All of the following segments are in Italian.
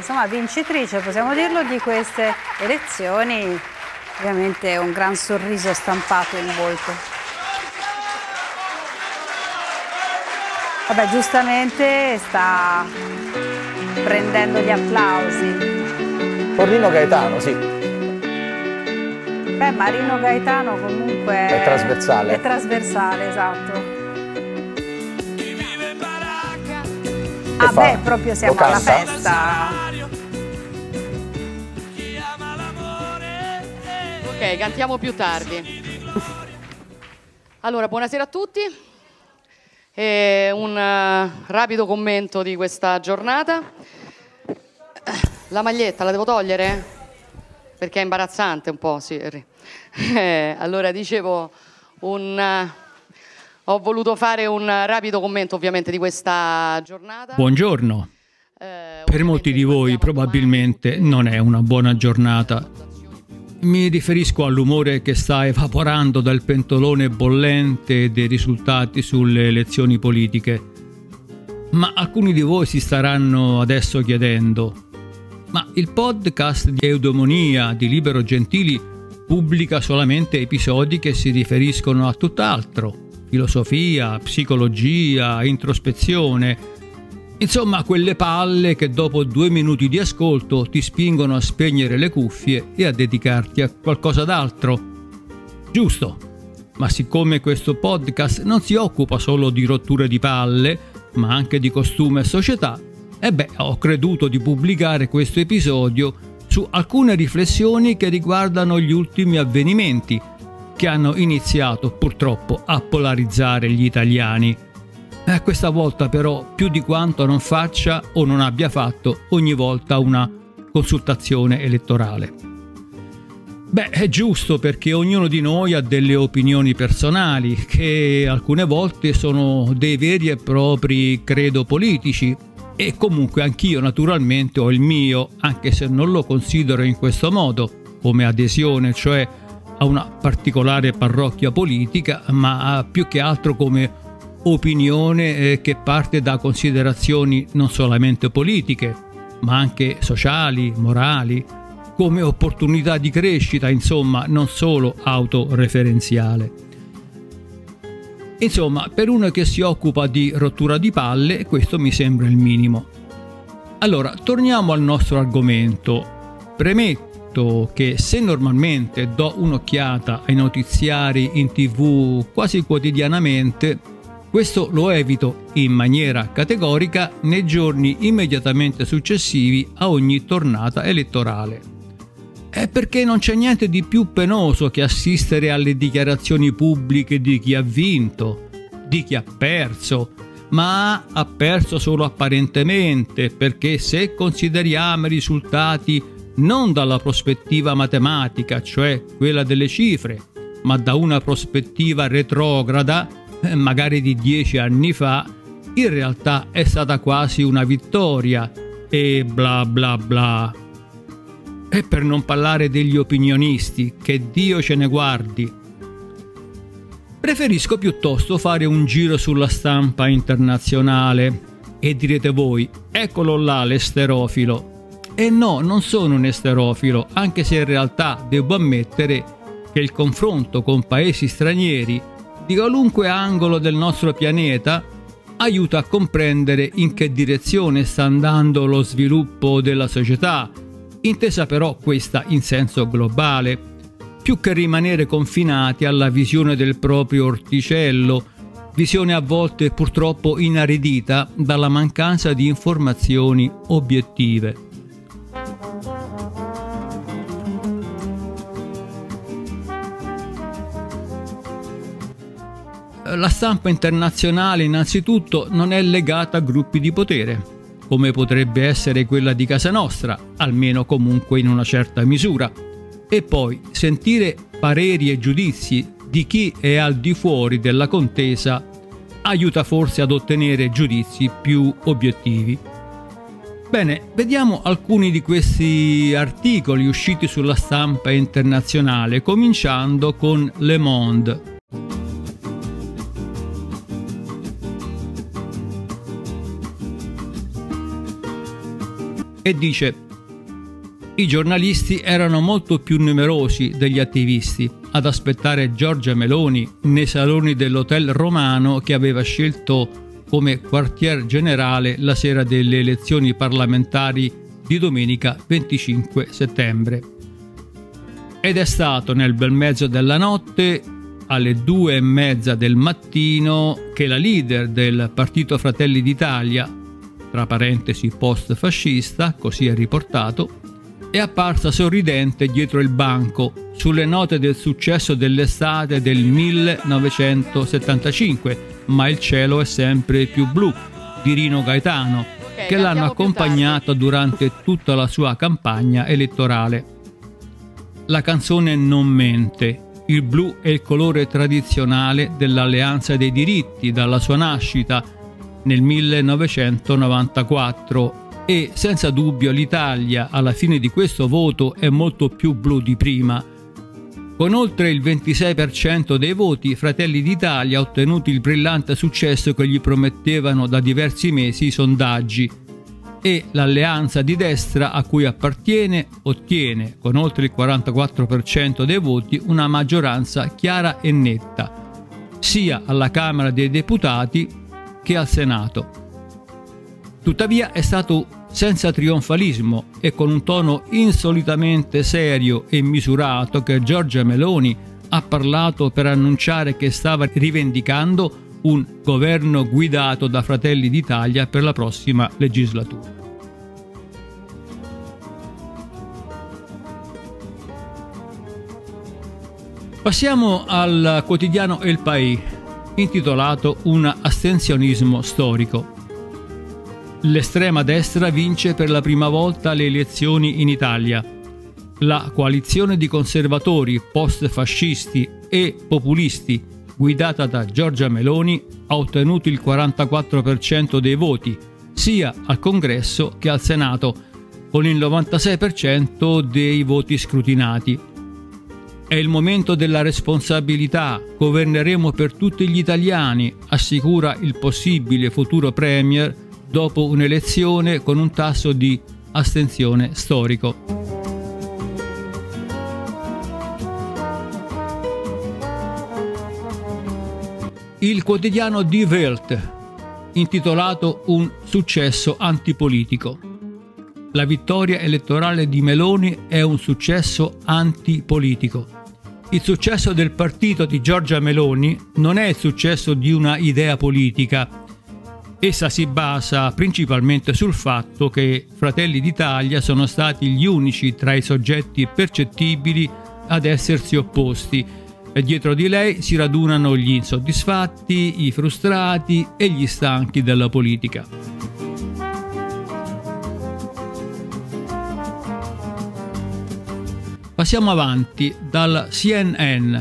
Insomma, vincitrice, possiamo dirlo, di queste elezioni, ovviamente un gran sorriso stampato in volto. Vabbè, giustamente sta prendendo gli applausi. Torrino Gaetano, sì. Beh, Marino Gaetano comunque è trasversale. È trasversale, esatto. Ah beh, proprio siamo alla festa. Ok, cantiamo più tardi. Allora, buonasera a tutti. E un uh, rapido commento di questa giornata. La maglietta la devo togliere? Perché è imbarazzante un po', sì. Eh, allora, dicevo, un, uh, ho voluto fare un rapido commento ovviamente di questa giornata. Buongiorno. Eh, per molti di voi probabilmente non è una buona giornata mi riferisco all'umore che sta evaporando dal pentolone bollente dei risultati sulle elezioni politiche. Ma alcuni di voi si staranno adesso chiedendo, ma il podcast di Eudemonia di Libero Gentili pubblica solamente episodi che si riferiscono a tutt'altro, filosofia, psicologia, introspezione, Insomma, quelle palle che dopo due minuti di ascolto ti spingono a spegnere le cuffie e a dedicarti a qualcosa d'altro. Giusto. Ma siccome questo podcast non si occupa solo di rotture di palle, ma anche di costume e società, e beh, ho creduto di pubblicare questo episodio su alcune riflessioni che riguardano gli ultimi avvenimenti che hanno iniziato purtroppo a polarizzare gli italiani eh, questa volta però più di quanto non faccia o non abbia fatto ogni volta una consultazione elettorale. Beh, è giusto perché ognuno di noi ha delle opinioni personali che alcune volte sono dei veri e propri credo politici e comunque anch'io naturalmente ho il mio, anche se non lo considero in questo modo, come adesione, cioè a una particolare parrocchia politica, ma più che altro come opinione eh, che parte da considerazioni non solamente politiche, ma anche sociali, morali, come opportunità di crescita, insomma, non solo autoreferenziale. Insomma, per uno che si occupa di rottura di palle, questo mi sembra il minimo. Allora, torniamo al nostro argomento. Premetto che se normalmente do un'occhiata ai notiziari in tv quasi quotidianamente, questo lo evito in maniera categorica nei giorni immediatamente successivi a ogni tornata elettorale. È perché non c'è niente di più penoso che assistere alle dichiarazioni pubbliche di chi ha vinto, di chi ha perso, ma ha perso solo apparentemente, perché se consideriamo i risultati non dalla prospettiva matematica, cioè quella delle cifre, ma da una prospettiva retrograda, magari di dieci anni fa, in realtà è stata quasi una vittoria e bla bla bla. E per non parlare degli opinionisti, che Dio ce ne guardi. Preferisco piuttosto fare un giro sulla stampa internazionale. E direte voi, eccolo là l'esterofilo. E no, non sono un esterofilo, anche se in realtà devo ammettere che il confronto con paesi stranieri di qualunque angolo del nostro pianeta aiuta a comprendere in che direzione sta andando lo sviluppo della società, intesa però questa in senso globale, più che rimanere confinati alla visione del proprio orticello, visione a volte purtroppo inaridita dalla mancanza di informazioni obiettive. La stampa internazionale innanzitutto non è legata a gruppi di potere, come potrebbe essere quella di casa nostra, almeno comunque in una certa misura. E poi sentire pareri e giudizi di chi è al di fuori della contesa aiuta forse ad ottenere giudizi più obiettivi. Bene, vediamo alcuni di questi articoli usciti sulla stampa internazionale, cominciando con Le Monde. E dice i giornalisti erano molto più numerosi degli attivisti ad aspettare Giorgia Meloni nei saloni dell'hotel romano che aveva scelto come quartier generale la sera delle elezioni parlamentari di domenica 25 settembre. Ed è stato nel bel mezzo della notte, alle due e mezza del mattino, che la leader del Partito Fratelli d'Italia, tra parentesi post fascista, così è riportato, è apparsa sorridente dietro il banco sulle note del successo dell'estate del 1975, ma il cielo è sempre più blu, di Rino Gaetano, okay, che l'hanno accompagnato durante tutta la sua campagna elettorale. La canzone non mente, il blu è il colore tradizionale dell'Alleanza dei diritti dalla sua nascita nel 1994 e senza dubbio l'Italia alla fine di questo voto è molto più blu di prima. Con oltre il 26% dei voti, Fratelli d'Italia ha ottenuto il brillante successo che gli promettevano da diversi mesi i sondaggi e l'alleanza di destra a cui appartiene ottiene, con oltre il 44% dei voti, una maggioranza chiara e netta, sia alla Camera dei Deputati che al Senato. Tuttavia è stato senza trionfalismo e con un tono insolitamente serio e misurato che Giorgia Meloni ha parlato per annunciare che stava rivendicando un governo guidato da Fratelli d'Italia per la prossima legislatura. Passiamo al quotidiano El País, intitolato Un astensionismo storico. L'estrema destra vince per la prima volta le elezioni in Italia. La coalizione di conservatori post-fascisti e populisti guidata da Giorgia Meloni ha ottenuto il 44% dei voti, sia al Congresso che al Senato, con il 96% dei voti scrutinati. È il momento della responsabilità, governeremo per tutti gli italiani, assicura il possibile futuro Premier dopo un'elezione con un tasso di astensione storico. Il quotidiano Die Welt, intitolato Un successo antipolitico. La vittoria elettorale di Meloni è un successo antipolitico. Il successo del partito di Giorgia Meloni non è il successo di una idea politica, Essa si basa principalmente sul fatto che Fratelli d'Italia sono stati gli unici tra i soggetti percettibili ad essersi opposti e dietro di lei si radunano gli insoddisfatti, i frustrati e gli stanchi della politica. Passiamo avanti dal CNN,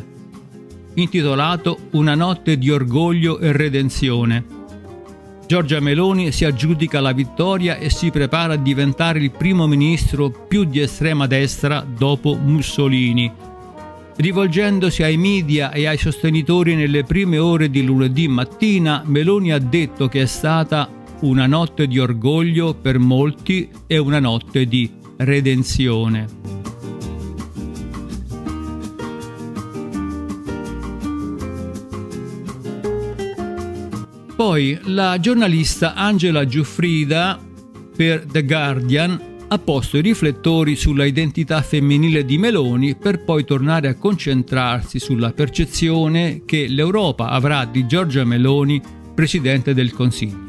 intitolato Una notte di orgoglio e redenzione Giorgia Meloni si aggiudica la vittoria e si prepara a diventare il primo ministro più di estrema destra dopo Mussolini. Rivolgendosi ai media e ai sostenitori nelle prime ore di lunedì mattina, Meloni ha detto che è stata una notte di orgoglio per molti e una notte di redenzione. Poi la giornalista Angela Giuffrida per The Guardian ha posto i riflettori sulla identità femminile di Meloni per poi tornare a concentrarsi sulla percezione che l'Europa avrà di Giorgia Meloni, Presidente del Consiglio.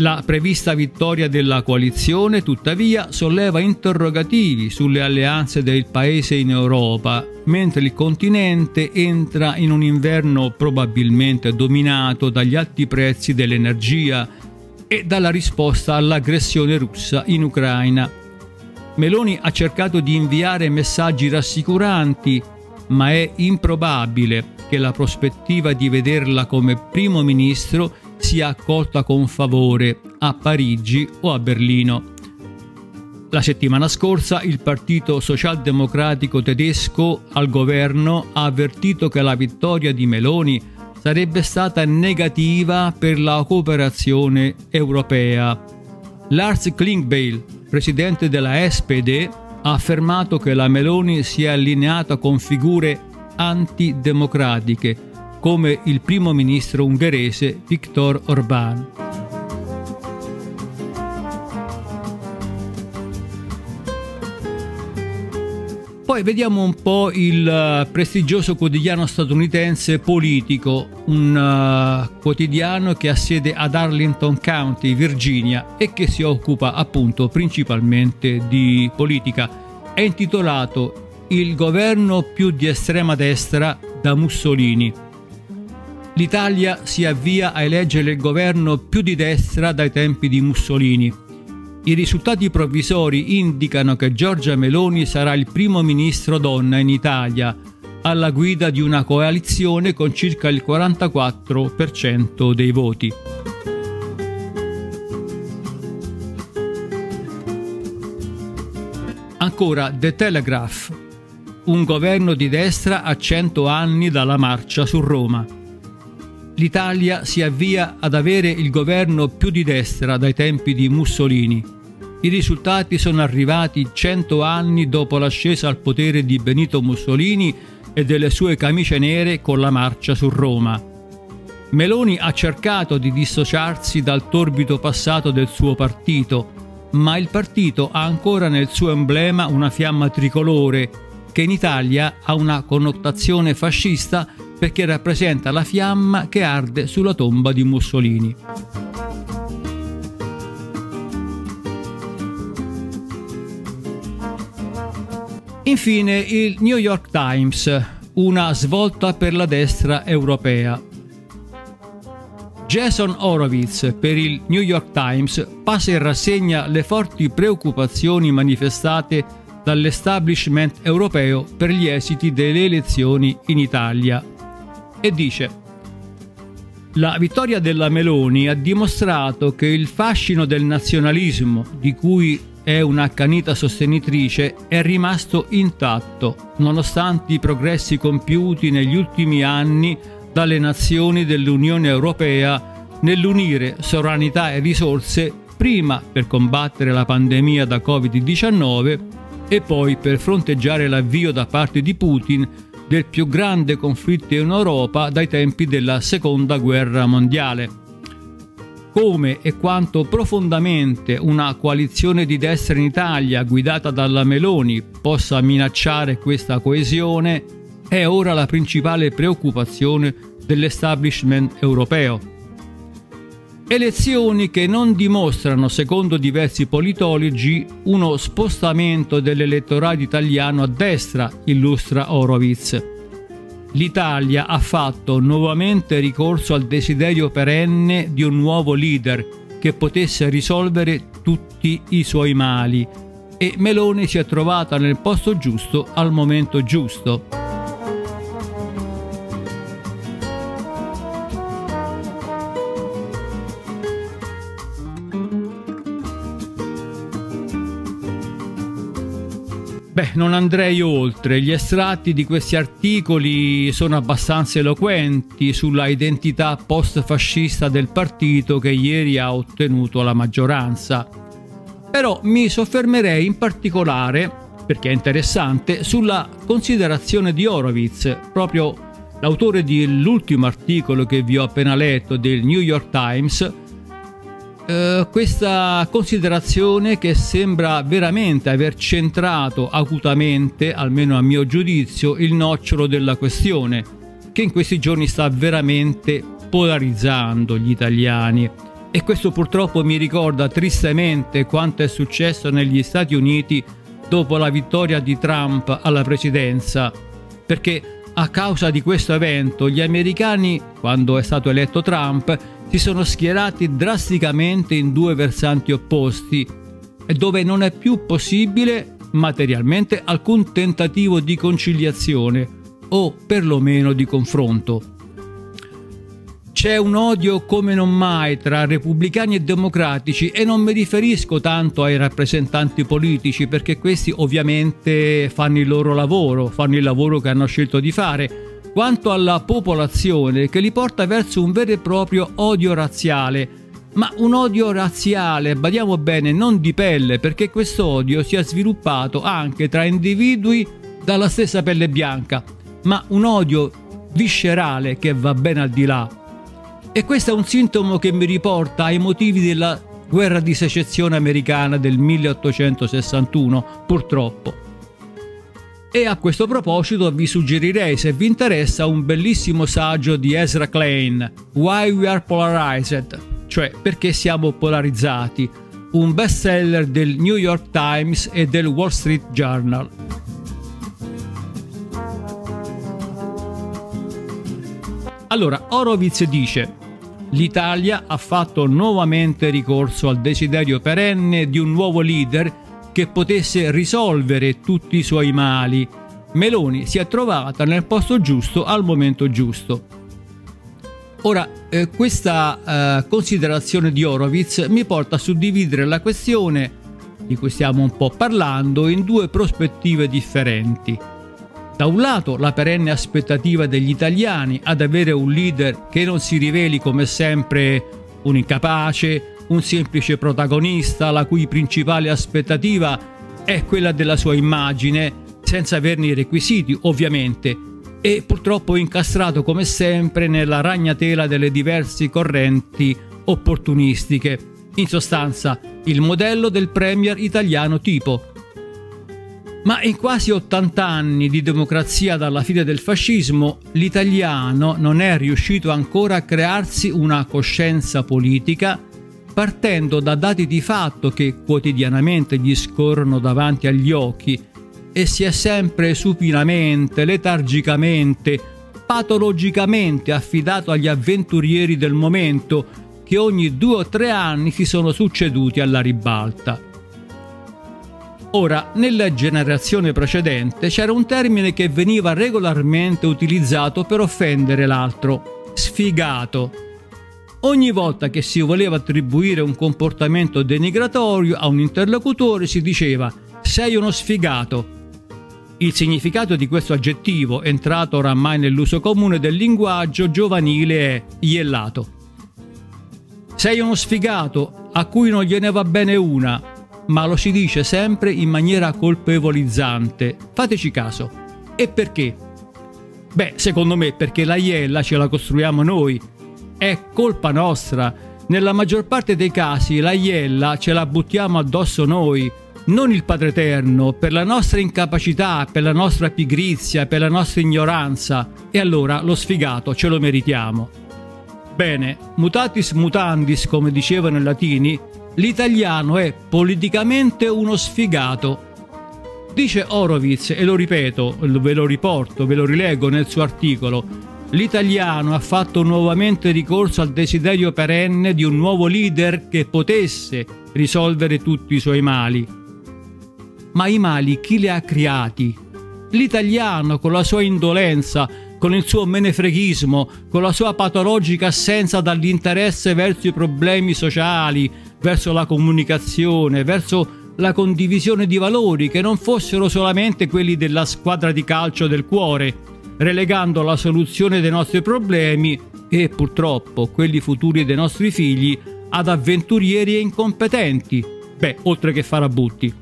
La prevista vittoria della coalizione, tuttavia, solleva interrogativi sulle alleanze del paese in Europa, mentre il continente entra in un inverno probabilmente dominato dagli alti prezzi dell'energia e dalla risposta all'aggressione russa in Ucraina. Meloni ha cercato di inviare messaggi rassicuranti, ma è improbabile che la prospettiva di vederla come primo ministro sia accolta con favore a Parigi o a Berlino. La settimana scorsa il Partito Socialdemocratico tedesco al governo ha avvertito che la vittoria di Meloni sarebbe stata negativa per la cooperazione europea. Lars Klingbeil, presidente della SPD, ha affermato che la Meloni si è allineata con figure antidemocratiche come il primo ministro ungherese Viktor Orbán. Poi vediamo un po' il uh, prestigioso quotidiano statunitense Politico, un uh, quotidiano che ha sede ad Arlington County, Virginia e che si occupa appunto principalmente di politica. È intitolato Il governo più di estrema destra da Mussolini. L'Italia si avvia a eleggere il governo più di destra dai tempi di Mussolini i risultati provvisori indicano che Giorgia Meloni sarà il primo ministro donna in Italia, alla guida di una coalizione con circa il 44% dei voti. Ancora The Telegraph, un governo di destra a 100 anni dalla marcia su Roma. L'Italia si avvia ad avere il governo più di destra dai tempi di Mussolini i risultati sono arrivati cento anni dopo l'ascesa al potere di Benito Mussolini e delle sue camicie nere con la marcia su Roma. Meloni ha cercato di dissociarsi dal torbido passato del suo partito, ma il partito ha ancora nel suo emblema una fiamma tricolore che in Italia ha una connotazione fascista perché rappresenta la fiamma che arde sulla tomba di Mussolini. Infine il New York Times, una svolta per la destra europea. Jason Horowitz per il New York Times passa in rassegna le forti preoccupazioni manifestate dall'establishment europeo per gli esiti delle elezioni in Italia e dice la vittoria della Meloni ha dimostrato che il fascino del nazionalismo di cui è un'accanita sostenitrice, è rimasto intatto, nonostante i progressi compiuti negli ultimi anni dalle nazioni dell'Unione Europea nell'unire sovranità e risorse prima per combattere la pandemia da Covid-19 e poi per fronteggiare l'avvio da parte di Putin del più grande conflitto in Europa dai tempi della Seconda Guerra Mondiale come e quanto profondamente una coalizione di destra in Italia guidata dalla Meloni possa minacciare questa coesione è ora la principale preoccupazione dell'establishment europeo. Elezioni che non dimostrano, secondo diversi politologi, uno spostamento dell'elettorato italiano a destra, illustra Horowitz l'Italia ha fatto nuovamente ricorso al desiderio perenne di un nuovo leader che potesse risolvere tutti i suoi mali e Meloni si è trovata nel posto giusto al momento giusto. Non andrei oltre, gli estratti di questi articoli sono abbastanza eloquenti sulla identità post-fascista del partito che ieri ha ottenuto la maggioranza. Però mi soffermerei in particolare, perché è interessante, sulla considerazione di Horowitz, proprio l'autore dell'ultimo articolo che vi ho appena letto del New York Times, eh, questa considerazione che sembra veramente aver centrato acutamente, almeno a mio giudizio, il nocciolo della questione, che in questi giorni sta veramente polarizzando gli italiani. E questo purtroppo mi ricorda tristemente quanto è successo negli Stati Uniti dopo la vittoria di Trump alla presidenza, perché a causa di questo evento gli americani, quando è stato eletto Trump, si sono schierati drasticamente in due versanti opposti dove non è più possibile materialmente alcun tentativo di conciliazione o perlomeno di confronto. C'è un odio come non mai tra repubblicani e democratici e non mi riferisco tanto ai rappresentanti politici perché questi ovviamente fanno il loro lavoro, fanno il lavoro che hanno scelto di fare, quanto alla popolazione che li porta verso un vero e proprio odio razziale ma un odio razziale, badiamo bene, non di pelle, perché questo odio si è sviluppato anche tra individui dalla stessa pelle bianca, ma un odio viscerale che va ben al di là. E questo è un sintomo che mi riporta ai motivi della guerra di secessione americana del 1861, purtroppo. E a questo proposito vi suggerirei, se vi interessa, un bellissimo saggio di Ezra Klein, Why We Are Polarized, cioè perché siamo polarizzati, un bestseller del New York Times e del Wall Street Journal. Allora, Horowitz dice l'Italia ha fatto nuovamente ricorso al desiderio perenne di un nuovo leader che potesse risolvere tutti i suoi mali. Meloni si è trovata nel posto giusto al momento giusto. Ora, eh, questa eh, considerazione di Horowitz mi porta a suddividere la questione di cui stiamo un po' parlando in due prospettive differenti. Da un lato la perenne aspettativa degli italiani ad avere un leader che non si riveli come sempre un incapace, un semplice protagonista la cui principale aspettativa è quella della sua immagine, senza averne i requisiti ovviamente, e purtroppo incastrato come sempre nella ragnatela delle diverse correnti opportunistiche. In sostanza, il modello del premier italiano tipo, ma in quasi 80 anni di democrazia dalla fine del fascismo, l'italiano non è riuscito ancora a crearsi una coscienza politica partendo da dati di fatto che quotidianamente gli scorrono davanti agli occhi e si è sempre supinamente, letargicamente, patologicamente affidato agli avventurieri del momento che ogni due o tre anni si sono succeduti alla ribalta. Ora, nella generazione precedente c'era un termine che veniva regolarmente utilizzato per offendere l'altro, sfigato. Ogni volta che si voleva attribuire un comportamento denigratorio a un interlocutore si diceva sei uno sfigato. Il significato di questo aggettivo, entrato oramai nell'uso comune del linguaggio giovanile, è iellato. Sei uno sfigato a cui non gliene va bene una, ma lo si dice sempre in maniera colpevolizzante. Fateci caso. E perché? Beh, secondo me perché la iella ce la costruiamo noi. È colpa nostra. Nella maggior parte dei casi la iella ce la buttiamo addosso noi, non il Padre Eterno, per la nostra incapacità, per la nostra pigrizia, per la nostra ignoranza. E allora lo sfigato ce lo meritiamo. Bene, mutatis mutandis, come dicevano i latini, l'italiano è politicamente uno sfigato. Dice Horowitz, e lo ripeto, ve lo riporto, ve lo rilego nel suo articolo, l'italiano ha fatto nuovamente ricorso al desiderio perenne di un nuovo leader che potesse risolvere tutti i suoi mali. Ma i mali chi li ha creati? L'italiano con la sua indolenza, con il suo menefreghismo, con la sua patologica assenza dall'interesse verso i problemi sociali, verso la comunicazione, verso la condivisione di valori che non fossero solamente quelli della squadra di calcio del cuore, relegando la soluzione dei nostri problemi e purtroppo quelli futuri dei nostri figli ad avventurieri e incompetenti, beh, oltre che farabutti.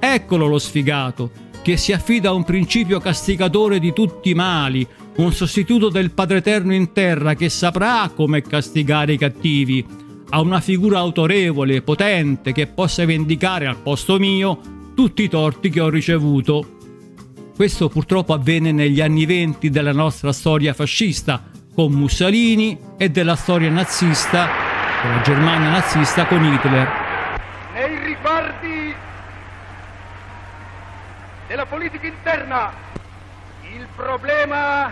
Eccolo lo sfigato, che si affida a un principio castigatore di tutti i mali, un sostituto del Padre Eterno in terra che saprà come castigare i cattivi, a una figura autorevole, potente, che possa vendicare al posto mio tutti i torti che ho ricevuto. Questo purtroppo avvenne negli anni venti della nostra storia fascista, con Mussolini, e della storia nazista, della Germania nazista con Hitler. Nei riguardi della politica interna il problema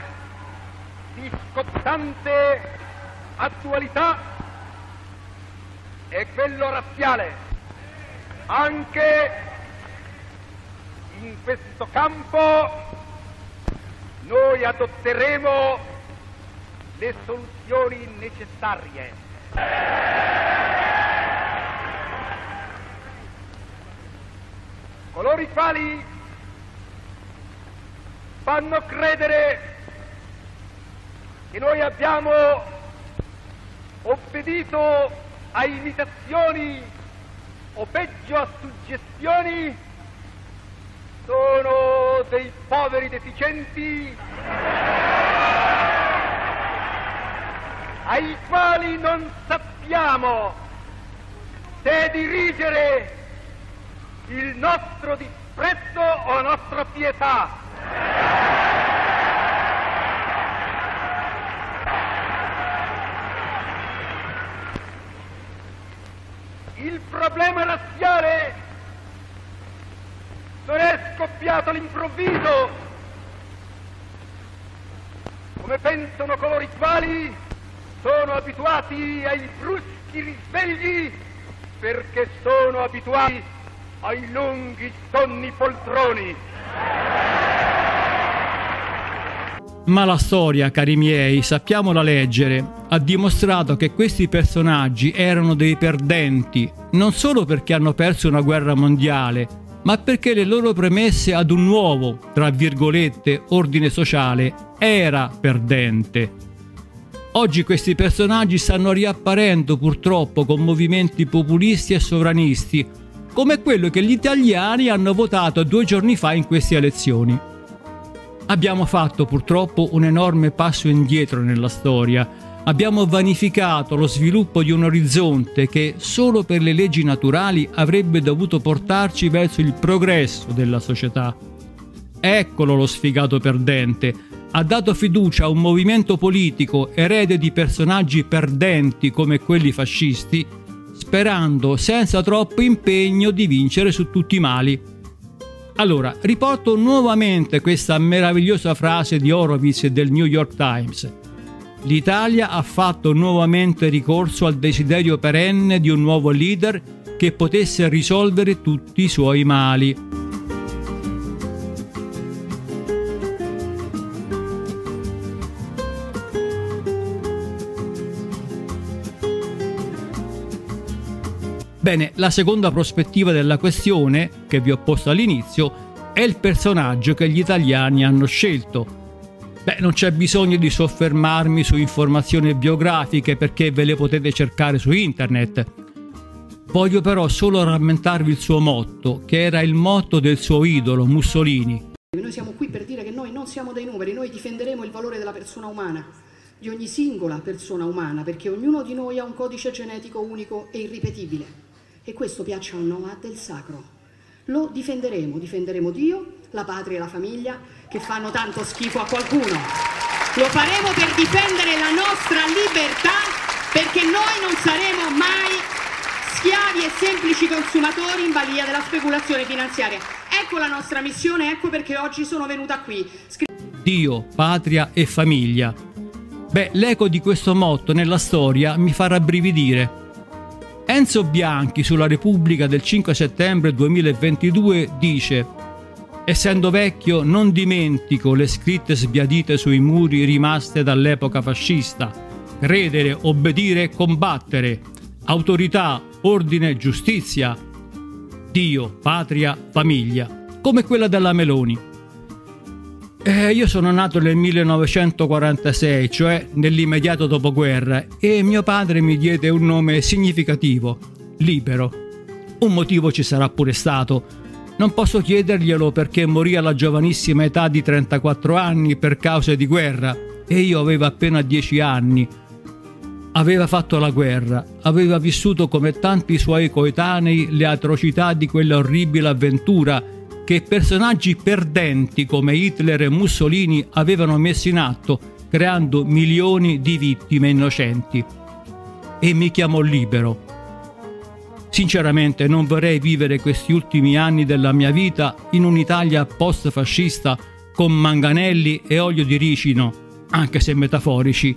di scottante attualità è quello razziale. Anche in questo campo noi adotteremo le soluzioni necessarie. Coloro i quali fanno credere che noi abbiamo obbedito a imitazioni o peggio a suggestioni sono dei poveri deficienti ai quali non sappiamo se dirigere il nostro disprezzo o la nostra pietà. Il problema razziale non è scoppiato all'improvviso, come pensano coloro i quali sono abituati ai bruschi risvegli perché sono abituati ai lunghi sonni poltroni. Ma la storia, cari miei, sappiamola leggere, ha dimostrato che questi personaggi erano dei perdenti, non solo perché hanno perso una guerra mondiale, ma perché le loro premesse ad un nuovo, tra virgolette, ordine sociale era perdente. Oggi questi personaggi stanno riapparendo purtroppo con movimenti populisti e sovranisti, come quello che gli italiani hanno votato due giorni fa in queste elezioni. Abbiamo fatto purtroppo un enorme passo indietro nella storia, abbiamo vanificato lo sviluppo di un orizzonte che solo per le leggi naturali avrebbe dovuto portarci verso il progresso della società. Eccolo lo sfigato perdente, ha dato fiducia a un movimento politico erede di personaggi perdenti come quelli fascisti, sperando senza troppo impegno di vincere su tutti i mali. Allora, riporto nuovamente questa meravigliosa frase di Horowitz del New York Times. L'Italia ha fatto nuovamente ricorso al desiderio perenne di un nuovo leader che potesse risolvere tutti i suoi mali. Bene, la seconda prospettiva della questione, che vi ho posto all'inizio, è il personaggio che gli italiani hanno scelto. Beh, non c'è bisogno di soffermarmi su informazioni biografiche perché ve le potete cercare su internet. Voglio però solo rammentarvi il suo motto, che era il motto del suo idolo, Mussolini. Noi siamo qui per dire che noi non siamo dei numeri, noi difenderemo il valore della persona umana, di ogni singola persona umana, perché ognuno di noi ha un codice genetico unico e irripetibile e questo piaccia o no ha del sacro. Lo difenderemo, difenderemo Dio, la patria e la famiglia che fanno tanto schifo a qualcuno. Lo faremo per difendere la nostra libertà perché noi non saremo mai schiavi e semplici consumatori in balia della speculazione finanziaria. Ecco la nostra missione, ecco perché oggi sono venuta qui. Scri- Dio, patria e famiglia. Beh, l'eco di questo motto nella storia mi fa rabbrividire Enzo Bianchi sulla Repubblica del 5 settembre 2022 dice Essendo vecchio non dimentico le scritte sbiadite sui muri rimaste dall'epoca fascista. Credere, obbedire combattere. Autorità, ordine, giustizia. Dio, patria, famiglia. Come quella della Meloni. Eh, io sono nato nel 1946, cioè nell'immediato dopoguerra, e mio padre mi diede un nome significativo, Libero. Un motivo ci sarà pure stato. Non posso chiederglielo perché morì alla giovanissima età di 34 anni per cause di guerra e io avevo appena 10 anni. Aveva fatto la guerra, aveva vissuto come tanti suoi coetanei le atrocità di quella orribile avventura che personaggi perdenti come Hitler e Mussolini avevano messo in atto, creando milioni di vittime innocenti. E mi chiamo libero. Sinceramente non vorrei vivere questi ultimi anni della mia vita in un'Italia post-fascista con manganelli e olio di ricino, anche se metaforici,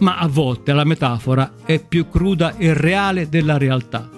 ma a volte la metafora è più cruda e reale della realtà.